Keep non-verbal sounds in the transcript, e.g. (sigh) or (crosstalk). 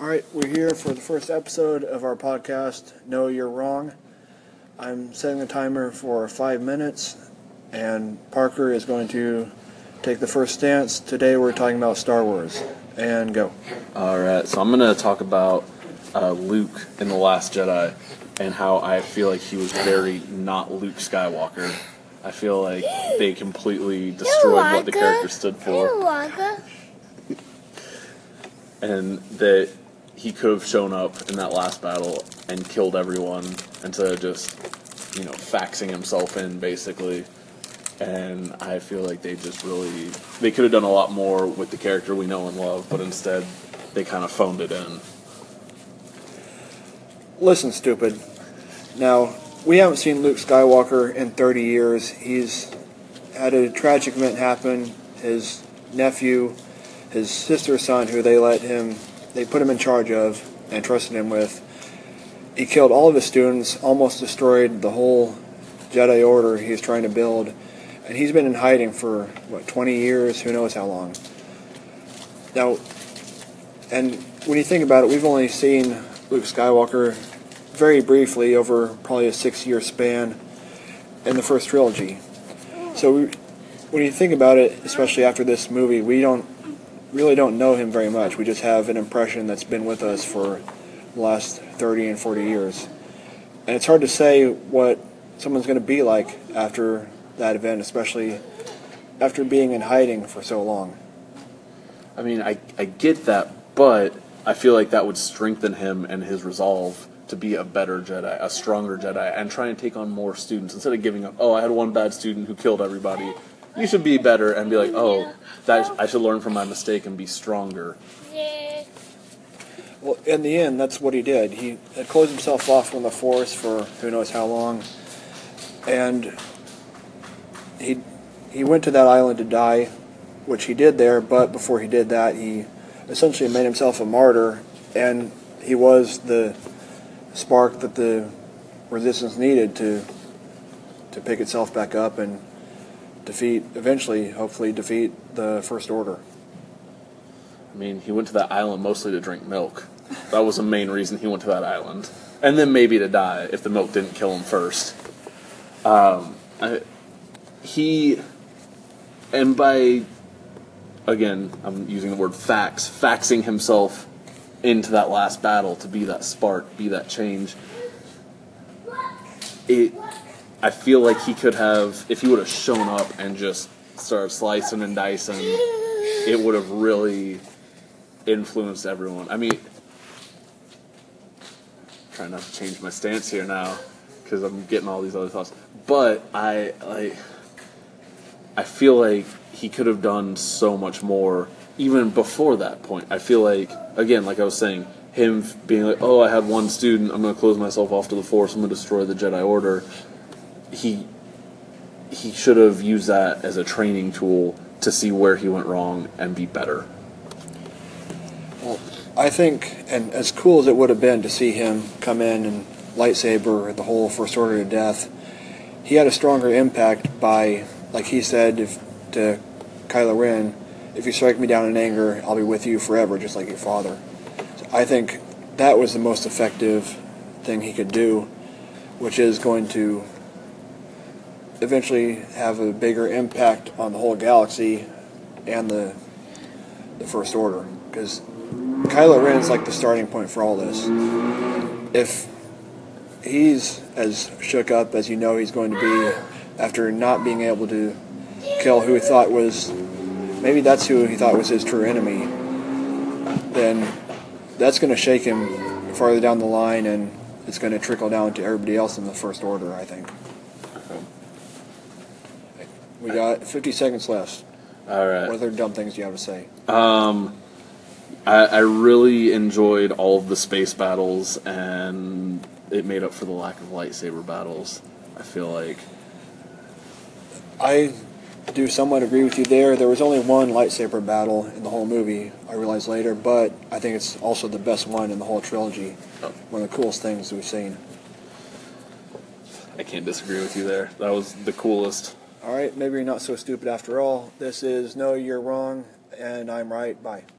All right, we're here for the first episode of our podcast, No You're Wrong. I'm setting the timer for five minutes, and Parker is going to take the first stance. Today we're talking about Star Wars. And go. All right, so I'm gonna talk about uh, Luke in the Last Jedi and how I feel like he was very not Luke Skywalker. I feel like they completely (gasps) destroyed what the character stood for, and that he could have shown up in that last battle and killed everyone instead of just, you know, faxing himself in basically. And I feel like they just really they could have done a lot more with the character we know and love, but instead they kind of phoned it in. Listen, stupid. Now, we haven't seen Luke Skywalker in 30 years. He's had a tragic event happen. His nephew, his sister's son, who they let him, they put him in charge of and trusted him with, he killed all of his students, almost destroyed the whole Jedi Order he was trying to build. And he's been in hiding for, what, 20 years? Who knows how long. Now, and when you think about it, we've only seen Luke Skywalker very briefly over probably a six year span in the first trilogy. So we, when you think about it, especially after this movie, we don't really don't know him very much. We just have an impression that's been with us for the last 30 and 40 years. And it's hard to say what someone's going to be like after that event, especially after being in hiding for so long. I mean, I, I get that, but I feel like that would strengthen him and his resolve to be a better Jedi, a stronger Jedi, and try and take on more students instead of giving up. Oh, I had one bad student who killed everybody. You should be better and be like, oh, that I should learn from my mistake and be stronger. Well, in the end, that's what he did. He had closed himself off from the Force for who knows how long, and he he went to that island to die, which he did there. But before he did that, he essentially made himself a martyr, and he was the spark that the resistance needed to to pick itself back up and defeat eventually hopefully defeat the first order I mean, he went to that island mostly to drink milk. That was the main reason he went to that island, and then maybe to die if the milk didn't kill him first. Um, I, he, and by again, I'm using the word fax, faxing himself into that last battle to be that spark, be that change. It, I feel like he could have, if he would have shown up and just started slicing and dicing, it would have really influenced everyone. I mean, trying not to change my stance here now because I'm getting all these other thoughts, but I like, I feel like he could have done so much more even before that point. I feel like, again, like I was saying, him being like, oh, I had one student, I'm going to close myself off to the Force, I'm going to destroy the Jedi Order. He he should have used that as a training tool to see where he went wrong and be better. Well, I think, and as cool as it would have been to see him come in and lightsaber the whole First Order to death, he had a stronger impact by, like he said if, to Kylo Ren, if you strike me down in anger, I'll be with you forever, just like your father. So I think that was the most effective thing he could do, which is going to eventually have a bigger impact on the whole galaxy and the the First Order. Because Kylo Ren is like the starting point for all this. If he's as shook up as you know he's going to be after not being able to kill who he thought was maybe that's who he thought was his true enemy, then that's going to shake him farther down the line and it's going to trickle down to everybody else in the First Order, I think. We got 50 seconds left. All right. What other dumb things do you have to say? Um, I, I really enjoyed all of the space battles, and it made up for the lack of lightsaber battles. I feel like I do somewhat agree with you there. There was only one lightsaber battle in the whole movie, I realized later, but I think it's also the best one in the whole trilogy. Oh. One of the coolest things we've seen. I can't disagree with you there. That was the coolest. All right, maybe you're not so stupid after all. This is No, You're Wrong, and I'm right. Bye.